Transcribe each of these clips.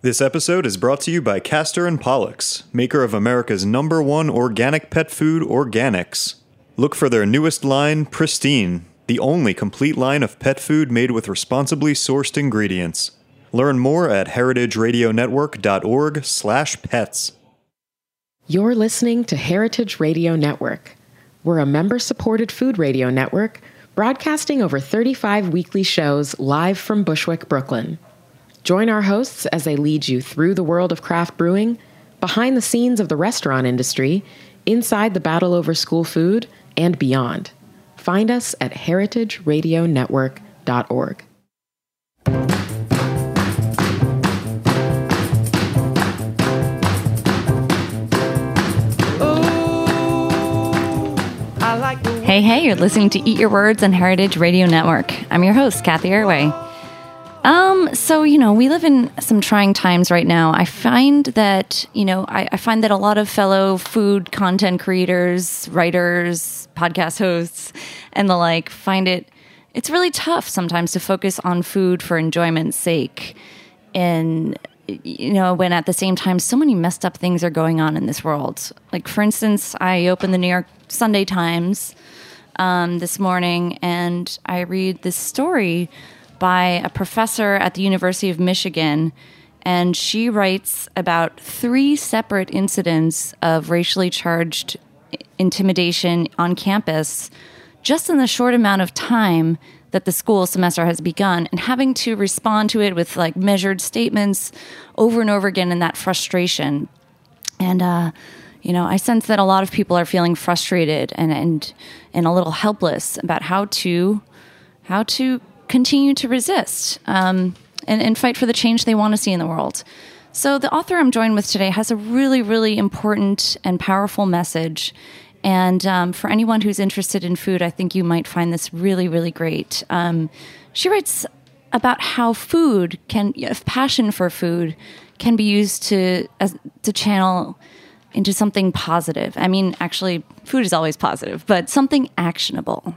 This episode is brought to you by Castor and Pollux, maker of America's number one organic pet food, Organix. Look for their newest line, Pristine, the only complete line of pet food made with responsibly sourced ingredients. Learn more at heritageradionetwork.org/pets. You're listening to Heritage Radio Network. We're a member supported food radio network broadcasting over 35 weekly shows live from Bushwick, Brooklyn. Join our hosts as they lead you through the world of craft brewing, behind the scenes of the restaurant industry, inside the battle over school food, and beyond. Find us at heritageradionetwork.org. Oh, hey, hey, you're listening to Eat Your Words on Heritage Radio Network. I'm your host, Cathy Erway. Um, so you know, we live in some trying times right now. I find that, you know, I, I find that a lot of fellow food content creators, writers, podcast hosts, and the like find it it's really tough sometimes to focus on food for enjoyment's sake. And you know, when at the same time so many messed up things are going on in this world. Like for instance, I opened the New York Sunday Times um, this morning and I read this story by a professor at the University of Michigan. And she writes about three separate incidents of racially charged intimidation on campus just in the short amount of time that the school semester has begun and having to respond to it with like measured statements over and over again in that frustration. And, uh, you know, I sense that a lot of people are feeling frustrated and and and a little helpless about how to how to continue to resist um, and, and fight for the change they want to see in the world. So the author I'm joined with today has a really, really important and powerful message. And um, for anyone who's interested in food, I think you might find this really, really great. Um, she writes about how food can, if passion for food, can be used to as, to channel into something positive. I mean, actually, food is always positive, but something actionable.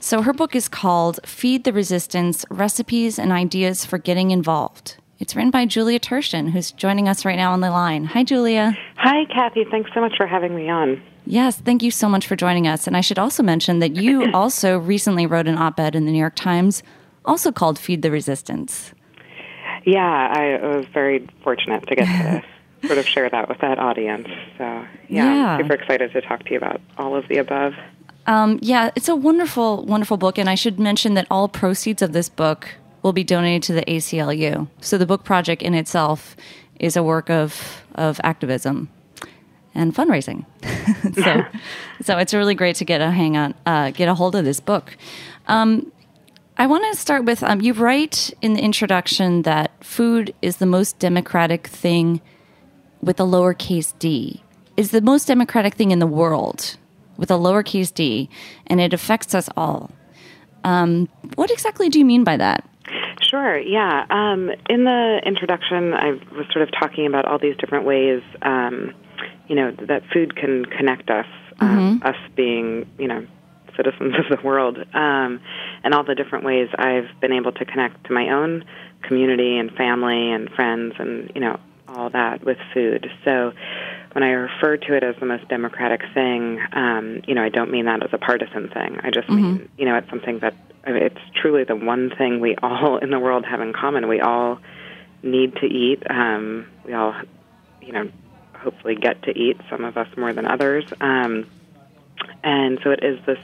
So her book is called Feed the Resistance Recipes and Ideas for Getting Involved. It's written by Julia Turshen, who's joining us right now on the line. Hi, Julia. Hi, Cathy. Thanks so much for having me on. Yes, thank you so much for joining us. And I should also mention that you also recently wrote an op ed in the New York Times, also called Feed the Resistance. Yeah, I was very fortunate to get to sort of share that with that audience. So, yeah, yeah, super excited to talk to you about all of the above. Um, yeah, it's a wonderful, wonderful book. And I should mention that all proceeds of this book will be donated to the ACLU. So the book project in itself is a work of, of activism and fundraising. so, so it's really great to get a hang on, uh, get a hold of this book. Um, I want to start with um, you write in the introduction that food is the most democratic thing with a lowercase d, is the most democratic thing in the world with a lowercase d, and it affects us all. Um, what exactly do you mean by that? Sure, yeah. Um, in the introduction, I was sort of talking about all these different ways, um, you know, that food can connect us, um, mm-hmm. us being, you know, citizens of the world, um, and all the different ways I've been able to connect to my own community and family and friends and, you know, all that with food. So when I refer to it as the most democratic thing, um, you know, I don't mean that as a partisan thing. I just mm-hmm. mean, you know, it's something that I mean, it's truly the one thing we all in the world have in common. We all need to eat. Um, we all, you know, hopefully get to eat. Some of us more than others. Um, and so it is this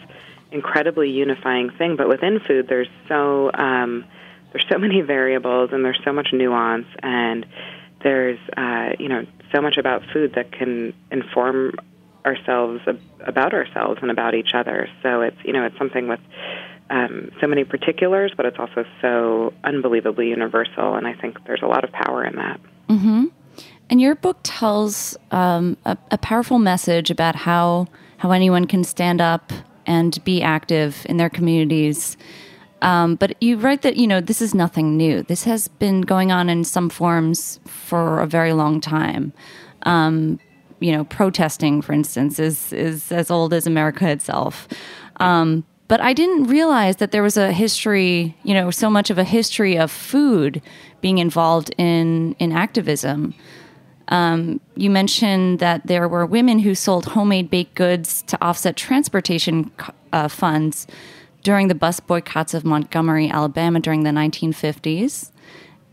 incredibly unifying thing. But within food, there's so um, there's so many variables and there's so much nuance and there's uh, you know so much about food that can inform ourselves about ourselves and about each other. So it's you know it's something with um, so many particulars, but it's also so unbelievably universal, and I think there's a lot of power in that. Mm-hmm. And your book tells um, a, a powerful message about how how anyone can stand up and be active in their communities um, but you write that you know this is nothing new. This has been going on in some forms for a very long time. Um, you know, protesting, for instance, is is as old as America itself. Um, but I didn't realize that there was a history, you know, so much of a history of food being involved in in activism. Um, you mentioned that there were women who sold homemade baked goods to offset transportation uh, funds during the bus boycotts of Montgomery, Alabama during the 1950s.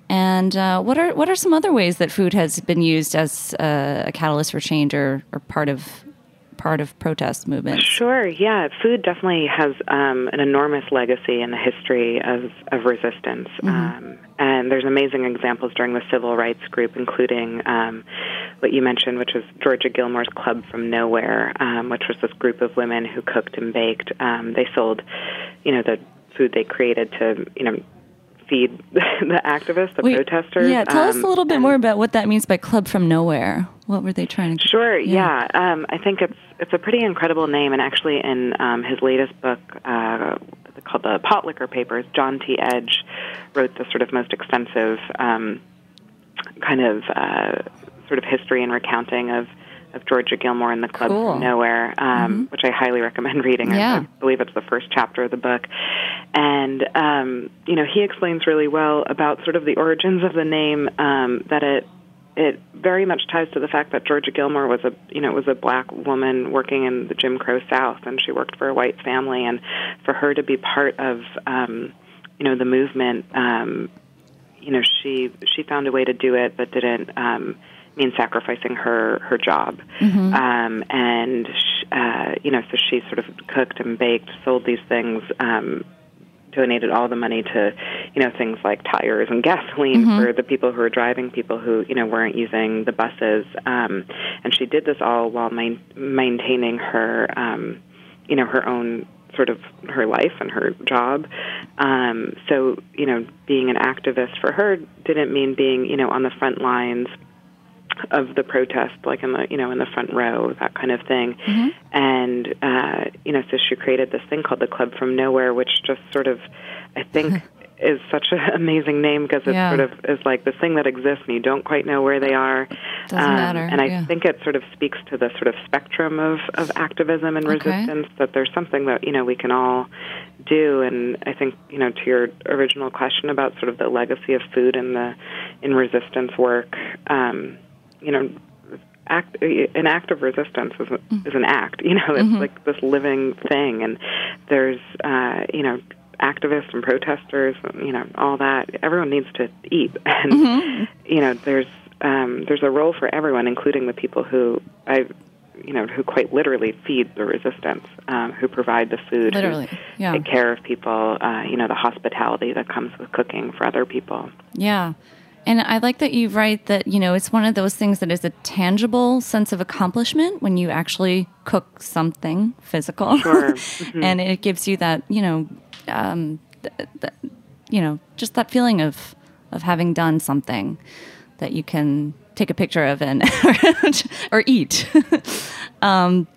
And uh, what are what are some other ways that food has been used as uh, a catalyst for change or, or part of part of protest movements? Sure, yeah. Food definitely has um, an enormous legacy in the history of, of resistance. Mm-hmm. Um, and there's amazing examples during the civil rights group, including um, what you mentioned, which was Georgia Gilmore's Club from Nowhere, um, which was this group of women who cooked and baked. Um, they sold, you know, the food they created to, you know, feed the activists, the Wait, protesters. Yeah, tell um, us a little bit more about what that means by Club from Nowhere. What were they trying to? Sure. Yeah, yeah. Um, I think it's it's a pretty incredible name, and actually, in um, his latest book uh, called the Potlikker Papers, John T. Edge wrote the sort of most extensive um, kind of uh, sort of history and recounting of of Georgia Gilmore and the Club cool. from Nowhere, um, mm-hmm. which I highly recommend reading. Yeah. I, I believe it's the first chapter of the book. And, um, you know, he explains really well about sort of the origins of the name, um, that it it very much ties to the fact that Georgia Gilmore was a you know was a black woman working in the Jim Crow South, and she worked for a white family, and for her to be part of um, you know the movement, um, you know she she found a way to do it, but didn't um, mean sacrificing her her job. Mm-hmm. Um, and uh, you know, so she sort of cooked and baked, sold these things. Um, donated all the money to, you know, things like tires and gasoline mm-hmm. for the people who were driving, people who you know weren't using the buses. Um, and she did this all while main, maintaining her, um, you know, her own sort of her life and her job. Um, so you know, being an activist for her didn't mean being you know on the front lines of the protest, like in the you know in the front row, that kind of thing. Mm-hmm. And uh, you know, so she created this thing called the Club from Nowhere, which just sort of, I think. is such an amazing name because it yeah. sort of is like this thing that exists and you don't quite know where they are. Doesn't um, matter. And I yeah. think it sort of speaks to the sort of spectrum of, of activism and okay. resistance that there's something that, you know, we can all do. And I think, you know, to your original question about sort of the legacy of food in the in resistance work, um, you know, act an act of resistance is, mm. is an act. You know, it's mm-hmm. like this living thing, and there's uh, you know activists and protesters, and, you know, all that. Everyone needs to eat, and mm-hmm. you know, there's um, there's a role for everyone, including the people who I, you know, who quite literally feed the resistance, um, who provide the food, literally, yeah. take care of people. Uh, you know, the hospitality that comes with cooking for other people. Yeah. And I like that you write that, you know, it's one of those things that is a tangible sense of accomplishment when you actually cook something physical. Sure. Mm-hmm. and it gives you that, you know, um, th- th- you know, just that feeling of, of having done something that you can take a picture of and or eat. um,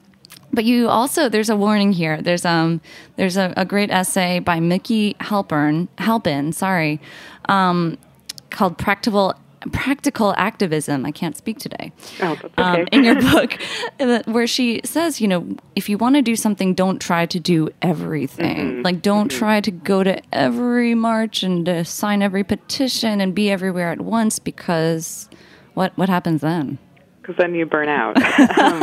but you also there's a warning here. There's um there's a, a great essay by Mikki Halpern Halpin, sorry, um, called Practical practical activism. I can't speak today. Oh, okay. um, in your book, where she says, you know, if you want to do something, don't try to do everything. Mm-hmm. Like, don't mm-hmm. try to go to every march and to sign every petition and be everywhere at once because what what happens then? Because then you burn out. um,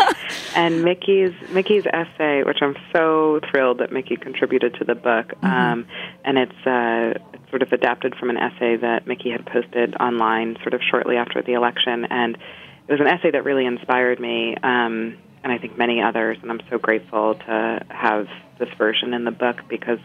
and Mikki's Mikki's essay, which I'm so thrilled that Mikki contributed to the book, mm-hmm. um, and it's, uh, it's sort of adapted from an essay that Mikki had posted online, sort of shortly after the election, and it was an essay that really inspired me, um, and I think many others. And I'm so grateful to have this version in the book because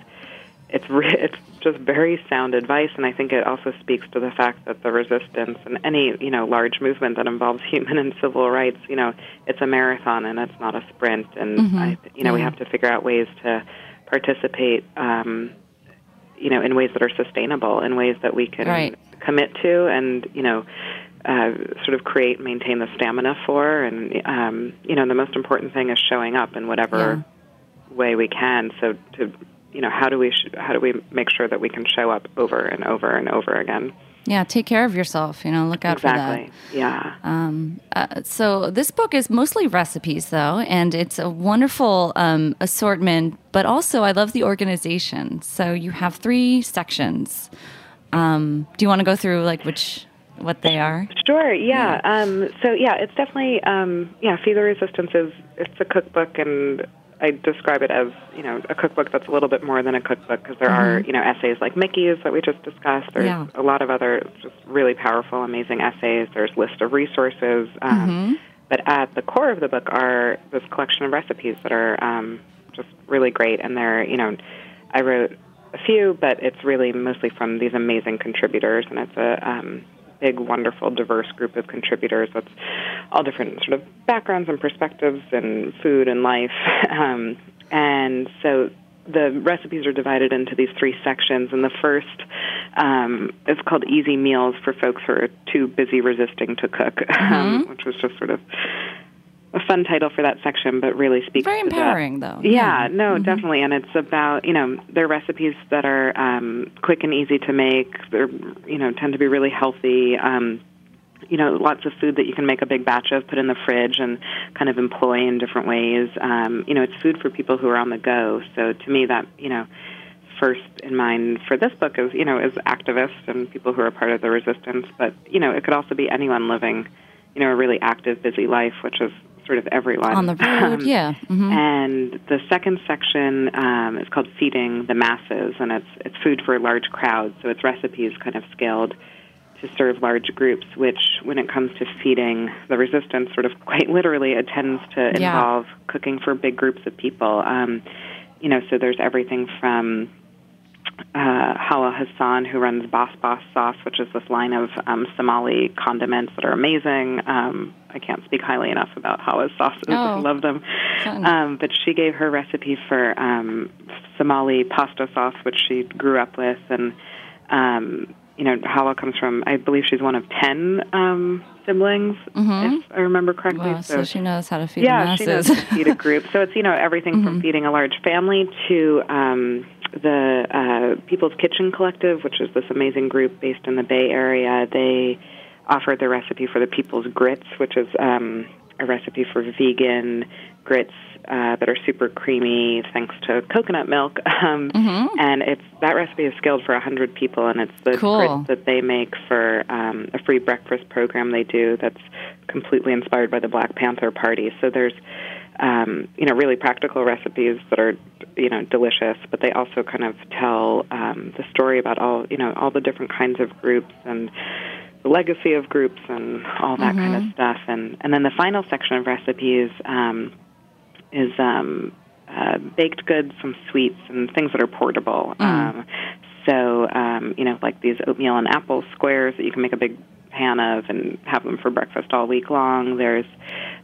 it's re- it's just very sound advice, and I think it also speaks to the fact that the resistance and any you know large movement that involves human and civil rights, you know, it's a marathon and it's not a sprint, and mm-hmm. I, you know we have to figure out ways to participate, um, you know, in ways that are sustainable, in ways that we can right. commit to, and you know. Uh, sort of create, maintain the stamina for, and um, you know, the most important thing is showing up in whatever yeah. way we can. So to you know how do we sh- how do we make sure that we can show up over and over and over again Yeah, take care of yourself. You know, look out exactly. for that. Yeah. Um, uh, so this book is mostly recipes, though, and it's a wonderful um, assortment. But also, I love the organization. So you have three sections. Um, do you want to go through like which what they are? Sure. Yeah. Um, so yeah, it's definitely um, yeah. Feed the Resistance is it's a cookbook, and I describe it as you know a cookbook that's a little bit more than a cookbook because there are you know essays like Mikki's that we just discussed. There's Yeah. a lot of other just really powerful, amazing essays. There's list of resources. Um, But at the core of the book are this collection of recipes that are um, just really great, and they're you know I wrote a few, but it's really mostly from these amazing contributors, and it's a um, big, wonderful, diverse group of contributors. That's all different sort of backgrounds and perspectives in food and life. Um, and so the recipes are divided into these three sections, and the first um, is called Easy Meals for folks who are too busy resisting to cook, um, which was just sort of a fun title for that section, but really speaks Very to that. empowering, though. Yeah, no, definitely, and it's about you know they're recipes that are um, quick and easy to make. They're you know tend to be really healthy. Um, you know, lots of food that you can make a big batch of, put in the fridge, and kind of employ in different ways. Um, you know, it's food for people who are on the go. So to me, that you know, first in mind for this book is you know is activists and people who are part of the resistance. But you know, it could also be anyone living, you know, a really active, busy life, which is sort of everyone On the road, Um, yeah. hmm and the second section um, is called Feeding the Masses, and it's it's food for large crowds. So it's recipes kind of scaled to serve large groups, which, when it comes to feeding the resistance, sort of quite literally, it tends to Yeah. involve cooking for big groups of people. Um, you know, so there's everything from uh, Hawa Hassan, who runs Boss Boss Sauce, which is this line of um, Somali condiments that are amazing. Um, I can't speak highly enough about Hawa's sauces. I Oh. love them. Um, but she gave her recipe for um, Somali pasta sauce, which she grew up with, and um, you know, Hawa comes from. I believe she's one of ten um, siblings, if I remember correctly. Mm-hmm. Wow, so she knows how to feed Yeah, the she knows how to feed a group. So it's you know everything from feeding a large family to um, the uh, People's Kitchen Collective, which is this amazing group based in the Bay Area. They offered the recipe for the People's Grits, which is um, a recipe for vegan grits uh, that are super creamy thanks to coconut milk. Um, And it's that recipe is scaled for 100 people, and it's the Cool. grits that they make for um, a free breakfast program they do that's completely inspired by the Black Panther Party. So there's um, you know really practical recipes that are you know delicious, but they also kind of tell um, the story about all you know all the different kinds of groups and the legacy of groups and all that kind of stuff. And and then the final section of recipes um, is um, uh, baked goods, some sweets, and things that are portable. Um, so, um, you know, like these oatmeal and apple squares that you can make a big pan of and have them for breakfast all week long. There's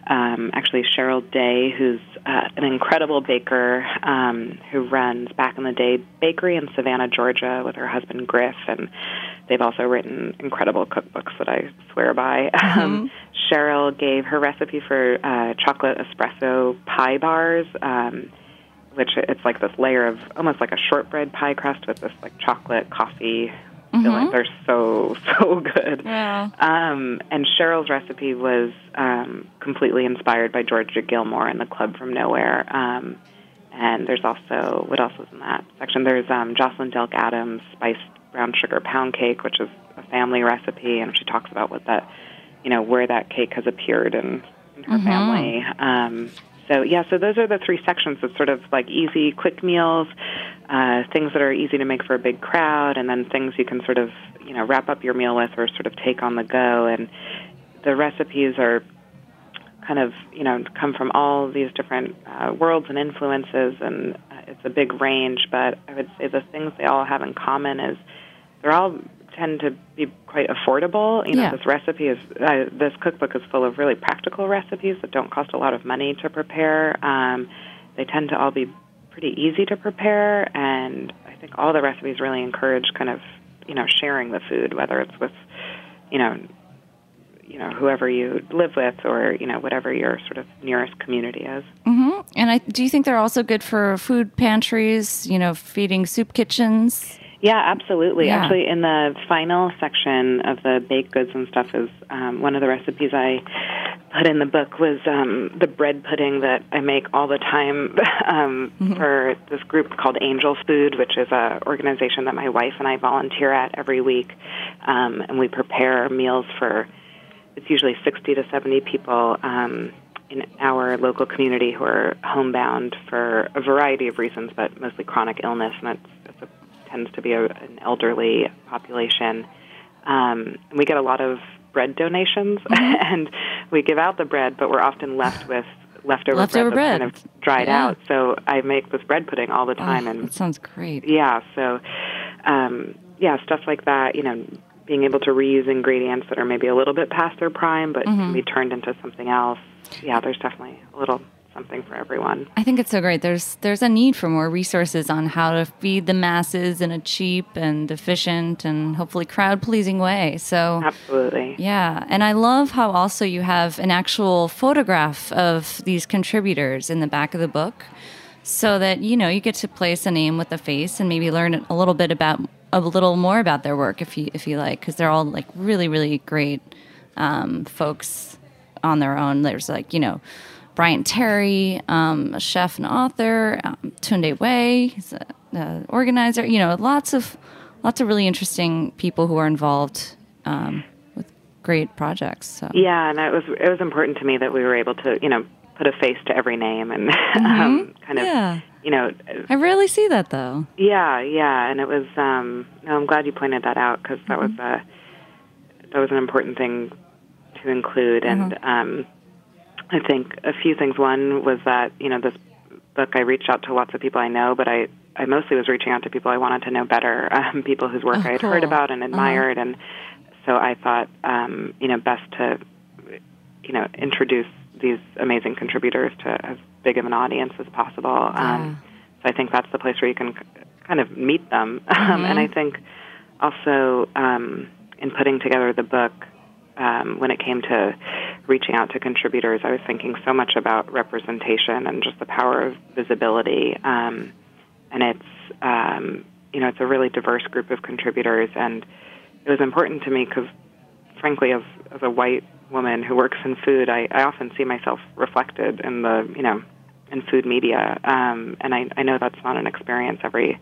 um, actually Cheryl Day, who's uh, an incredible baker um, who runs back in the day bakery in Savannah, Georgia, with her husband Griff, and they've also written incredible cookbooks that I swear by. Um, Cheryl gave her recipe for uh, chocolate espresso pie bars. Um, which it's like this layer of almost like a shortbread pie crust with this like chocolate coffee filling. They're so so good. Wow. Um, and Cheryl's recipe was um, completely inspired by Georgia Gilmore and the Club from Nowhere. Um, and there's also what else is in that section? There's um, Jocelyn Delk Adams spiced brown sugar pound cake, which is a family recipe, and she talks about what that you know where that cake has appeared in, in her family. Um, so yeah, so those are the three sections. It's sort of like easy, quick meals, uh, things that are easy to make for a big crowd, and then things you can sort of you know wrap up your meal with or sort of take on the go. And the recipes are kind of you know come from all these different uh, worlds and influences, and uh, it's a big range. But I would say the things they all have in common is they're all tend to be quite affordable. You know, Yeah. this recipe is uh, this cookbook is full of really practical recipes that don't cost a lot of money to prepare. Um, they tend to all be pretty easy to prepare, and I think all the recipes really encourage kind of you know sharing the food, whether it's with you know you know whoever you live with or you know whatever your sort of nearest community is. hmm And I, do you think they're also good for food pantries? You know, feeding soup kitchens. Yeah, absolutely. Yeah. Actually, in the final section of the baked goods and stuff is um, one of the recipes I put in the book was um, the bread pudding that I make all the time um, for this group called Angels Food, which is an organization that my wife and I volunteer at every week, um, and we prepare meals for. It's usually sixty to seventy people. Um, in our local community who are homebound for a variety of reasons, but mostly chronic illness, and it's, it's a, tends to be a, an elderly population. Um, and we get a lot of bread donations, and we give out the bread, but we're often left with leftover, Leftover bread, bread. that's kind of dried Yeah. out. So I make this bread pudding all the time, Oh, and that sounds great. yeah, so um, yeah, stuff like that. You know, being able to reuse ingredients that are maybe a little bit past their prime, but Mm-hmm. can be turned into something else. Yeah, there's definitely a little something for everyone. I think it's so great. There's there's a need for more resources on how to feed the masses in a cheap and efficient and hopefully crowd pleasing way. So Absolutely. yeah, and I love how also you have an actual photograph of these contributors in the back of the book, so that you know you get to place a name with a face and maybe learn a little bit about a little more about their work if you if you like, because they're all like really really great um, folks on their own. There's like you know. Bryant Terry, um, a chef and author, um, Tunde Wey, he's a, a organizer. You know, lots of lots of really interesting people who are involved um, with great projects. So Yeah, and it was it was important to me that we were able to you know put a face to every name and um, kind of Mm-hmm. Yeah. you know I rarely see that though. yeah yeah and it was um no I'm glad you pointed that out because that was a that was an important thing to include and um I think a few things. One was that you know this book I reached out to lots of people I know but I I mostly was reaching out to people I wanted to know better um, people whose work Oh, I had heard about and admired. And so I thought um you know best to you know introduce these amazing contributors to as big of an audience as possible. Um, so I think that's the place where you can kind of meet them. Um, and I think also um, in putting together the book, um, when it came to reaching out to contributors, I was thinking so much about representation and just the power of visibility. Um, and it's um, you know it's a really diverse group of contributors, and it was important to me because frankly, as as a white woman who works in food, I, I often see myself reflected in the you know in food media, um, and I, I know that's not an experience every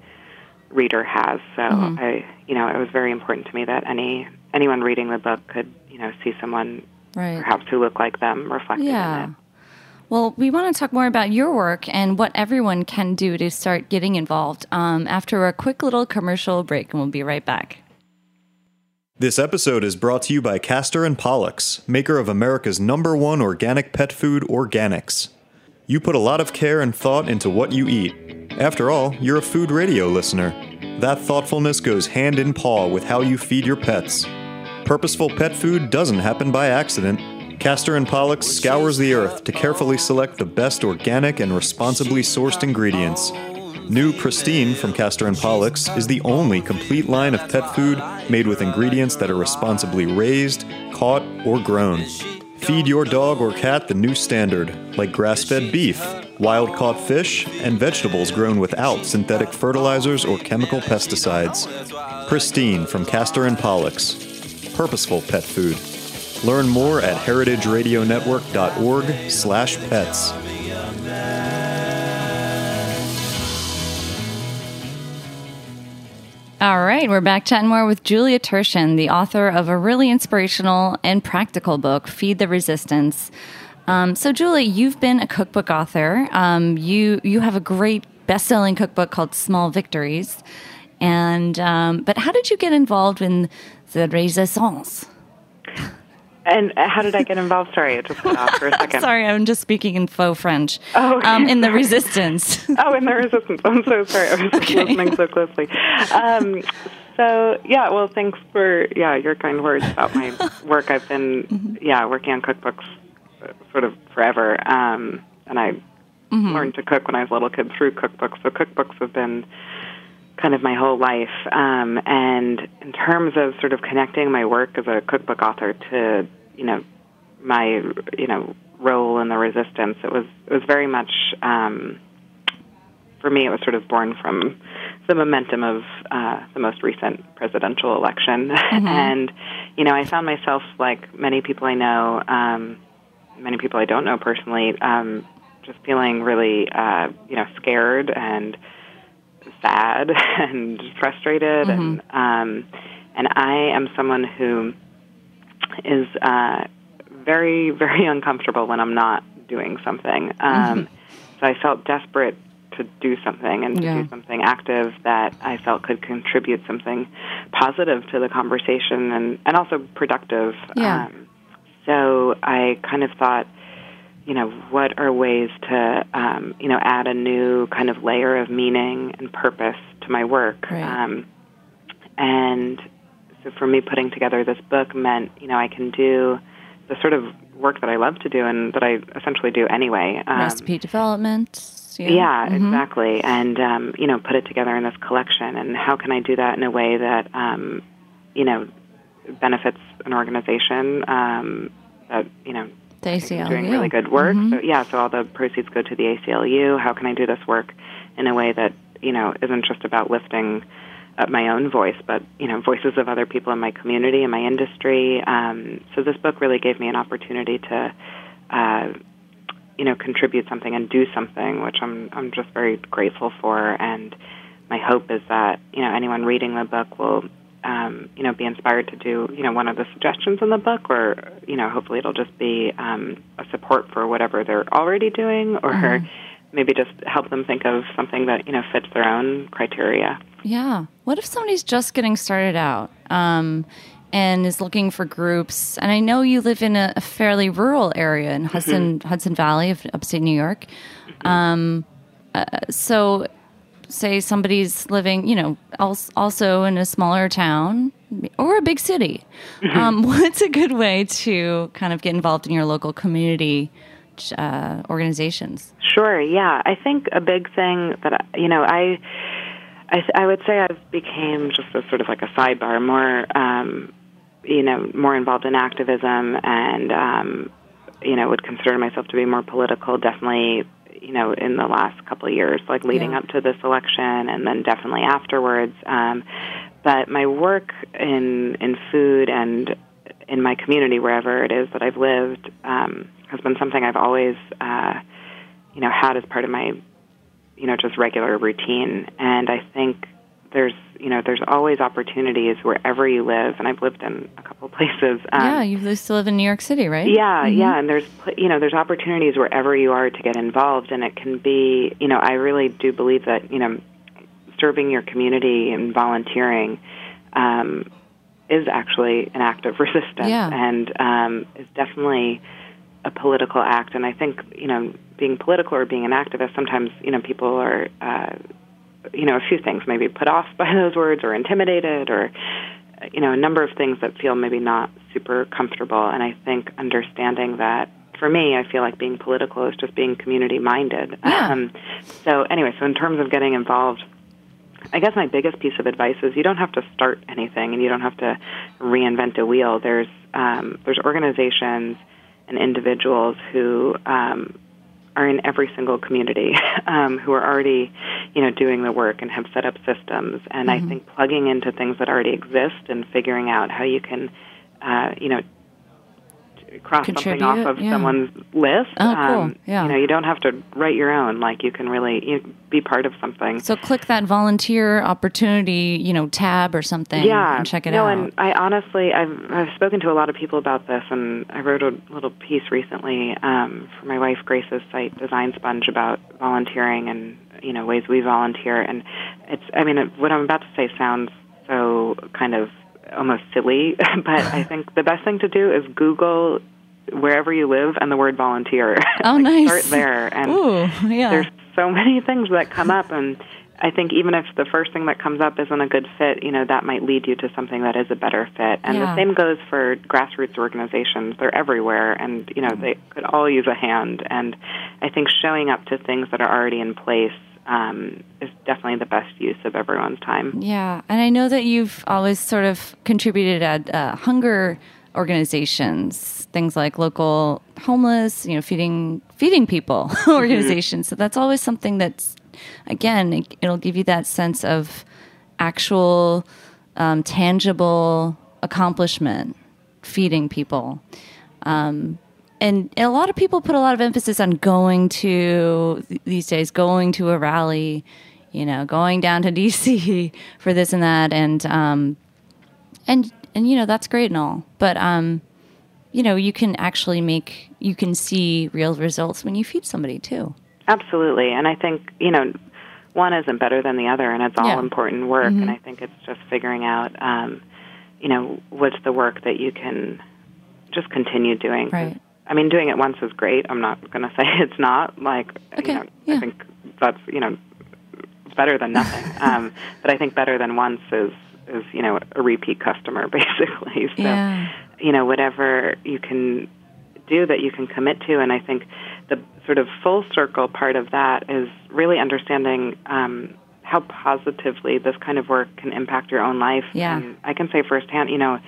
reader has. So I you know it was very important to me that any anyone reading the book could you know see someone Right. perhaps who look like them reflected in Yeah. it. Well, we want to talk more about your work and what everyone can do to start getting involved um, after a quick little commercial break, and we'll be right back. This episode is brought to you by Castor and Pollux, maker of America's number one organic pet food, Organix. You put a lot of care and thought into what you eat. After all, you're a food radio listener. That thoughtfulness goes hand in paw with how you feed your pets. Purposeful pet food doesn't happen by accident. Castor and Pollux scours the earth to carefully select the best organic and responsibly sourced ingredients. New Pristine from Castor and Pollux is the only complete line of pet food made with ingredients that are responsibly raised, caught, or grown. Feed your dog or cat the new standard, like grass fed beef, wild caught fish, and vegetables grown without synthetic fertilizers or chemical pesticides. Pristine from Castor and Pollux. Purposeful pet food. Learn more at heritageradionetwork.org slash pets. All right, we're back chatting more with Julia Turshen, the author of a really inspirational and practical book, Feed the Resistance. Um, so, Julie, you've been a cookbook author. Um, you you have a great best-selling cookbook called Small Victories, and um, but how did you get involved in the Resistance? And uh, how did I get involved? Sorry, it just cut off for a second. Sorry, I'm just speaking in faux French. Oh, okay. um, in the Resistance. oh, in the resistance. I'm so sorry. I was just listening so closely. Um, so yeah, well, thanks for yeah your kind words about my work. I've been yeah working on cookbooks uh, sort of forever, um, and I learned to cook when I was a little kid through cookbooks. So cookbooks have been kind of my whole life. Um, and in terms of sort of connecting my work as a cookbook author to, you know, my, you know, role in the resistance, it was it was very much, um, for me, it was sort of born from the momentum of uh, the most recent presidential election. Mm-hmm. and, you know, I found myself, like many people I know, um, many people I don't know personally, um, just feeling really, uh, you know, scared and sad and frustrated. Mm-hmm. And, um, and I am someone who is uh, very, very uncomfortable when I'm not doing something. Um, mm-hmm. So I felt desperate to do something and yeah. to do something active that I felt could contribute something positive to the conversation and, and also productive. Yeah. Um, so I kind of thought, you know, what are ways to, um, you know, add a new kind of layer of meaning and purpose to my work. Right. Um, and so for me, putting together this book meant, you know, I can do the sort of work that I love to do and that I essentially do anyway. Um, Recipe development. Yeah, yeah mm-hmm. exactly. And, um, you know, put it together in this collection. And how can I do that in a way that, um, you know, benefits an organization um, that, you know, the ACLU. doing really good work. Mm-hmm. So, yeah, so all the proceeds go to the ACLU. How can I do this work in a way that, you know, isn't just about lifting – uh, my own voice, but you know, voices of other people in my community and my industry. Um, so this book really gave me an opportunity to, uh, you know, contribute something and do something, which I'm I'm just very grateful for. And my hope is that you know anyone reading the book will. Um, you know, be inspired to do, you know, one of the suggestions in the book, or you know, hopefully it'll just be um, a support for whatever they're already doing, or mm-hmm maybe just help them think of something that you know fits their own criteria. Yeah. What if somebody's just getting started out um, and is looking for groups? And I know you live in a, a fairly rural area in Hudson mm-hmm. Hudson Valley of upstate New York. Mm-hmm. Um, uh, so, say somebody's living, you know, also in a smaller town or a big city. Mm-hmm. Um, what's a good way to kind of get involved in your local community? uh, organizations? Sure. Yeah, I think a big thing that you know I. I, I would say I've became just a sort of like a sidebar, more um, you know, more involved in activism, and um, you know, would consider myself to be more political. Definitely, you know, in the last couple of years, like leading yeah. up to this election, and then definitely afterwards. Um, but my work in in food and in my community, wherever it is that I've lived, um, has been something I've always, uh, you know, had as part of my, you know, just regular routine. And I think there's, you know, there's always opportunities wherever you live. And I've lived in a couple places. Um, yeah, you used to live in New York City, right? Yeah, mm-hmm. yeah. And there's, you know, there's opportunities wherever you are to get involved. And it can be, you know, I really do believe that, you know, serving your community and volunteering. Um, is actually an act of resistance yeah. and um, is definitely a political act. And I think you know, being political or being an activist, sometimes you know people are, uh, you know, a few things maybe put off by those words or intimidated or you know a number of things that feel maybe not super comfortable. And I think understanding that for me, I feel like being political is just being community minded. Yeah. Um, so anyway, so in terms of getting involved I guess my biggest piece of advice is you don't have to start anything and you don't have to reinvent a wheel. There's um, there's organizations and individuals who um, are in every single community um, who are already, you know, doing the work and have set up systems. And mm-hmm. I think plugging into things that already exist and figuring out how you can, uh, you know, cross Contribute, something off of yeah. someone's list. Oh, cool. Um, yeah. You know, you don't have to write your own. Like you can really you be part of something. So click that volunteer opportunity, you know, tab or something. Yeah, and check it no, out. and I honestly, I've I've spoken to a lot of people about this, and I wrote a little piece recently um, for my wife Grace's site, Design Sponge, about volunteering and you know ways we volunteer. And it's, I mean, it, what I'm about to say sounds so kind of almost silly, but I think the best thing to do is Google wherever you live and the word volunteer. Oh, like nice. Start there. And Ooh, yeah. there's so many things that come up, and I think even if the first thing that comes up isn't a good fit, you know, that might lead you to something that is a better fit. And yeah. the same goes for grassroots organizations. They're everywhere, and, you know, they could all use a hand. And I think showing up to things that are already in place um, is definitely the best use of everyone's time. Yeah, and I know that you've always sort of contributed at uh, hunger organizations, things like local homeless, you know, feeding feeding people organizations. Mm-hmm. So that's always something that's again, it, it'll give you that sense of actual, um, tangible accomplishment feeding people. Um, and a lot of people put a lot of emphasis on going to these days, going to a rally, you know, going down to DC for this and that, and um, and and you know that's great and all, but um, you know, you can actually make you can see real results when you feed somebody too. Absolutely, and I think you know one isn't better than the other, and it's all Yeah. important work. Mhm. And I think it's just figuring out, um, you know, what's the work that you can just continue doing. Right. I mean, doing it once is great. I'm not going to say it's not. Like, Okay, you know, yeah. I think that's you know better than nothing. um, but I think better than once is is you know a repeat customer basically. So Yeah. you know whatever you can do that you can commit to and i think the sort of full circle part of that is really understanding um, how positively this kind of work can impact your own life Yeah. and i can say firsthand you know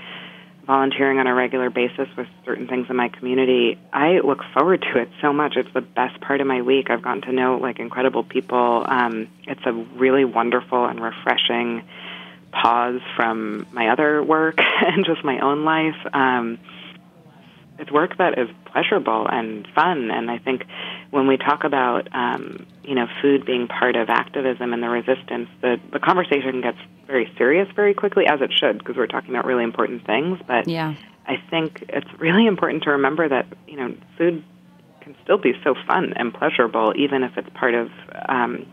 volunteering on a regular basis with certain things in my community i look forward to it so much. It's the best part of my week. I've gotten to know like incredible people. Um, it's a really wonderful and refreshing pause from my other work and just my own life. Um, it's work that is pleasurable and fun, and I think when we talk about um, you know food being part of activism and the resistance, the the conversation gets very serious very quickly, as it should, because we're talking about really important things. But Yeah. I think it's really important to remember that you know food can still be so fun and pleasurable, even if it's part of um,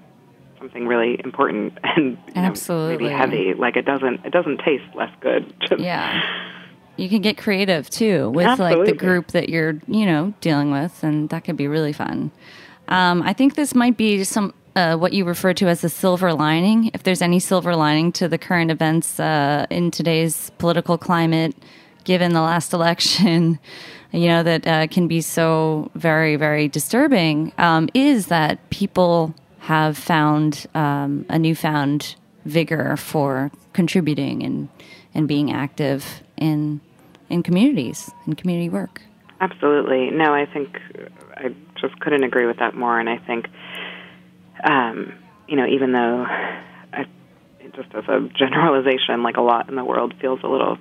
something really important and know, Absolutely. maybe heavy. Like it doesn't it doesn't taste less good. Yeah. You can get creative too with like the group that you're, you know, dealing with, and that could be really fun. Um, I think this might be some uh, what you refer to as the silver lining. If there's any silver lining to the current events uh, in today's political climate, given the last election, you know that uh, can be so very, very disturbing, um, is that people have found um, a newfound vigor for contributing and and being active in in communities in community work. Absolutely. No, I think I just couldn't agree with that more. And I think, um, you know, even though I, just as a generalization, like a lot in the world feels a little,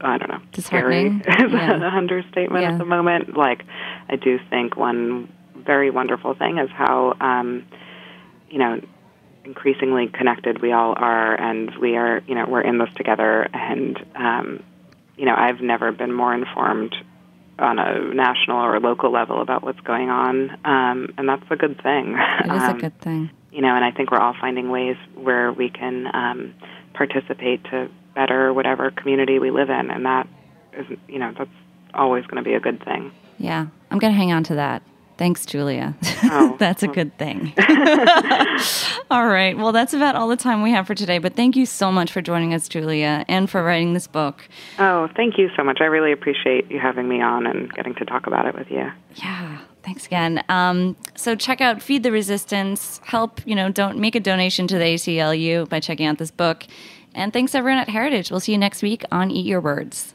I don't know, scary Disheartening? is Yeah. an understatement Yeah. at the moment. Like, I do think one very wonderful thing is how, um, you know, increasingly connected we all are, and we are, you know, we're in this together. And, um, you know, I've never been more informed on a national or local level about what's going on, um, and that's a good thing. It is Um, a good thing. you know, and I think we're all finding ways where we can um, participate to better whatever community we live in, and that is, you know, that's always going to be a good thing. Yeah, I'm going to hang on to that. Thanks, Julia. Oh, that's a good thing. all right. Well, that's about all the time we have for today. But thank you so much for joining us, Julia, and for writing this book. Oh, thank you so much. I really appreciate you having me on and getting to talk about it with you. Yeah. Thanks again. Um, so check out Feed the Resistance. Help, you know, don't make a donation to the ACLU by checking out this book. And thanks everyone at Heritage. We'll see you next week on Eat Your Words.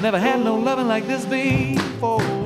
Never, had no loving like this before.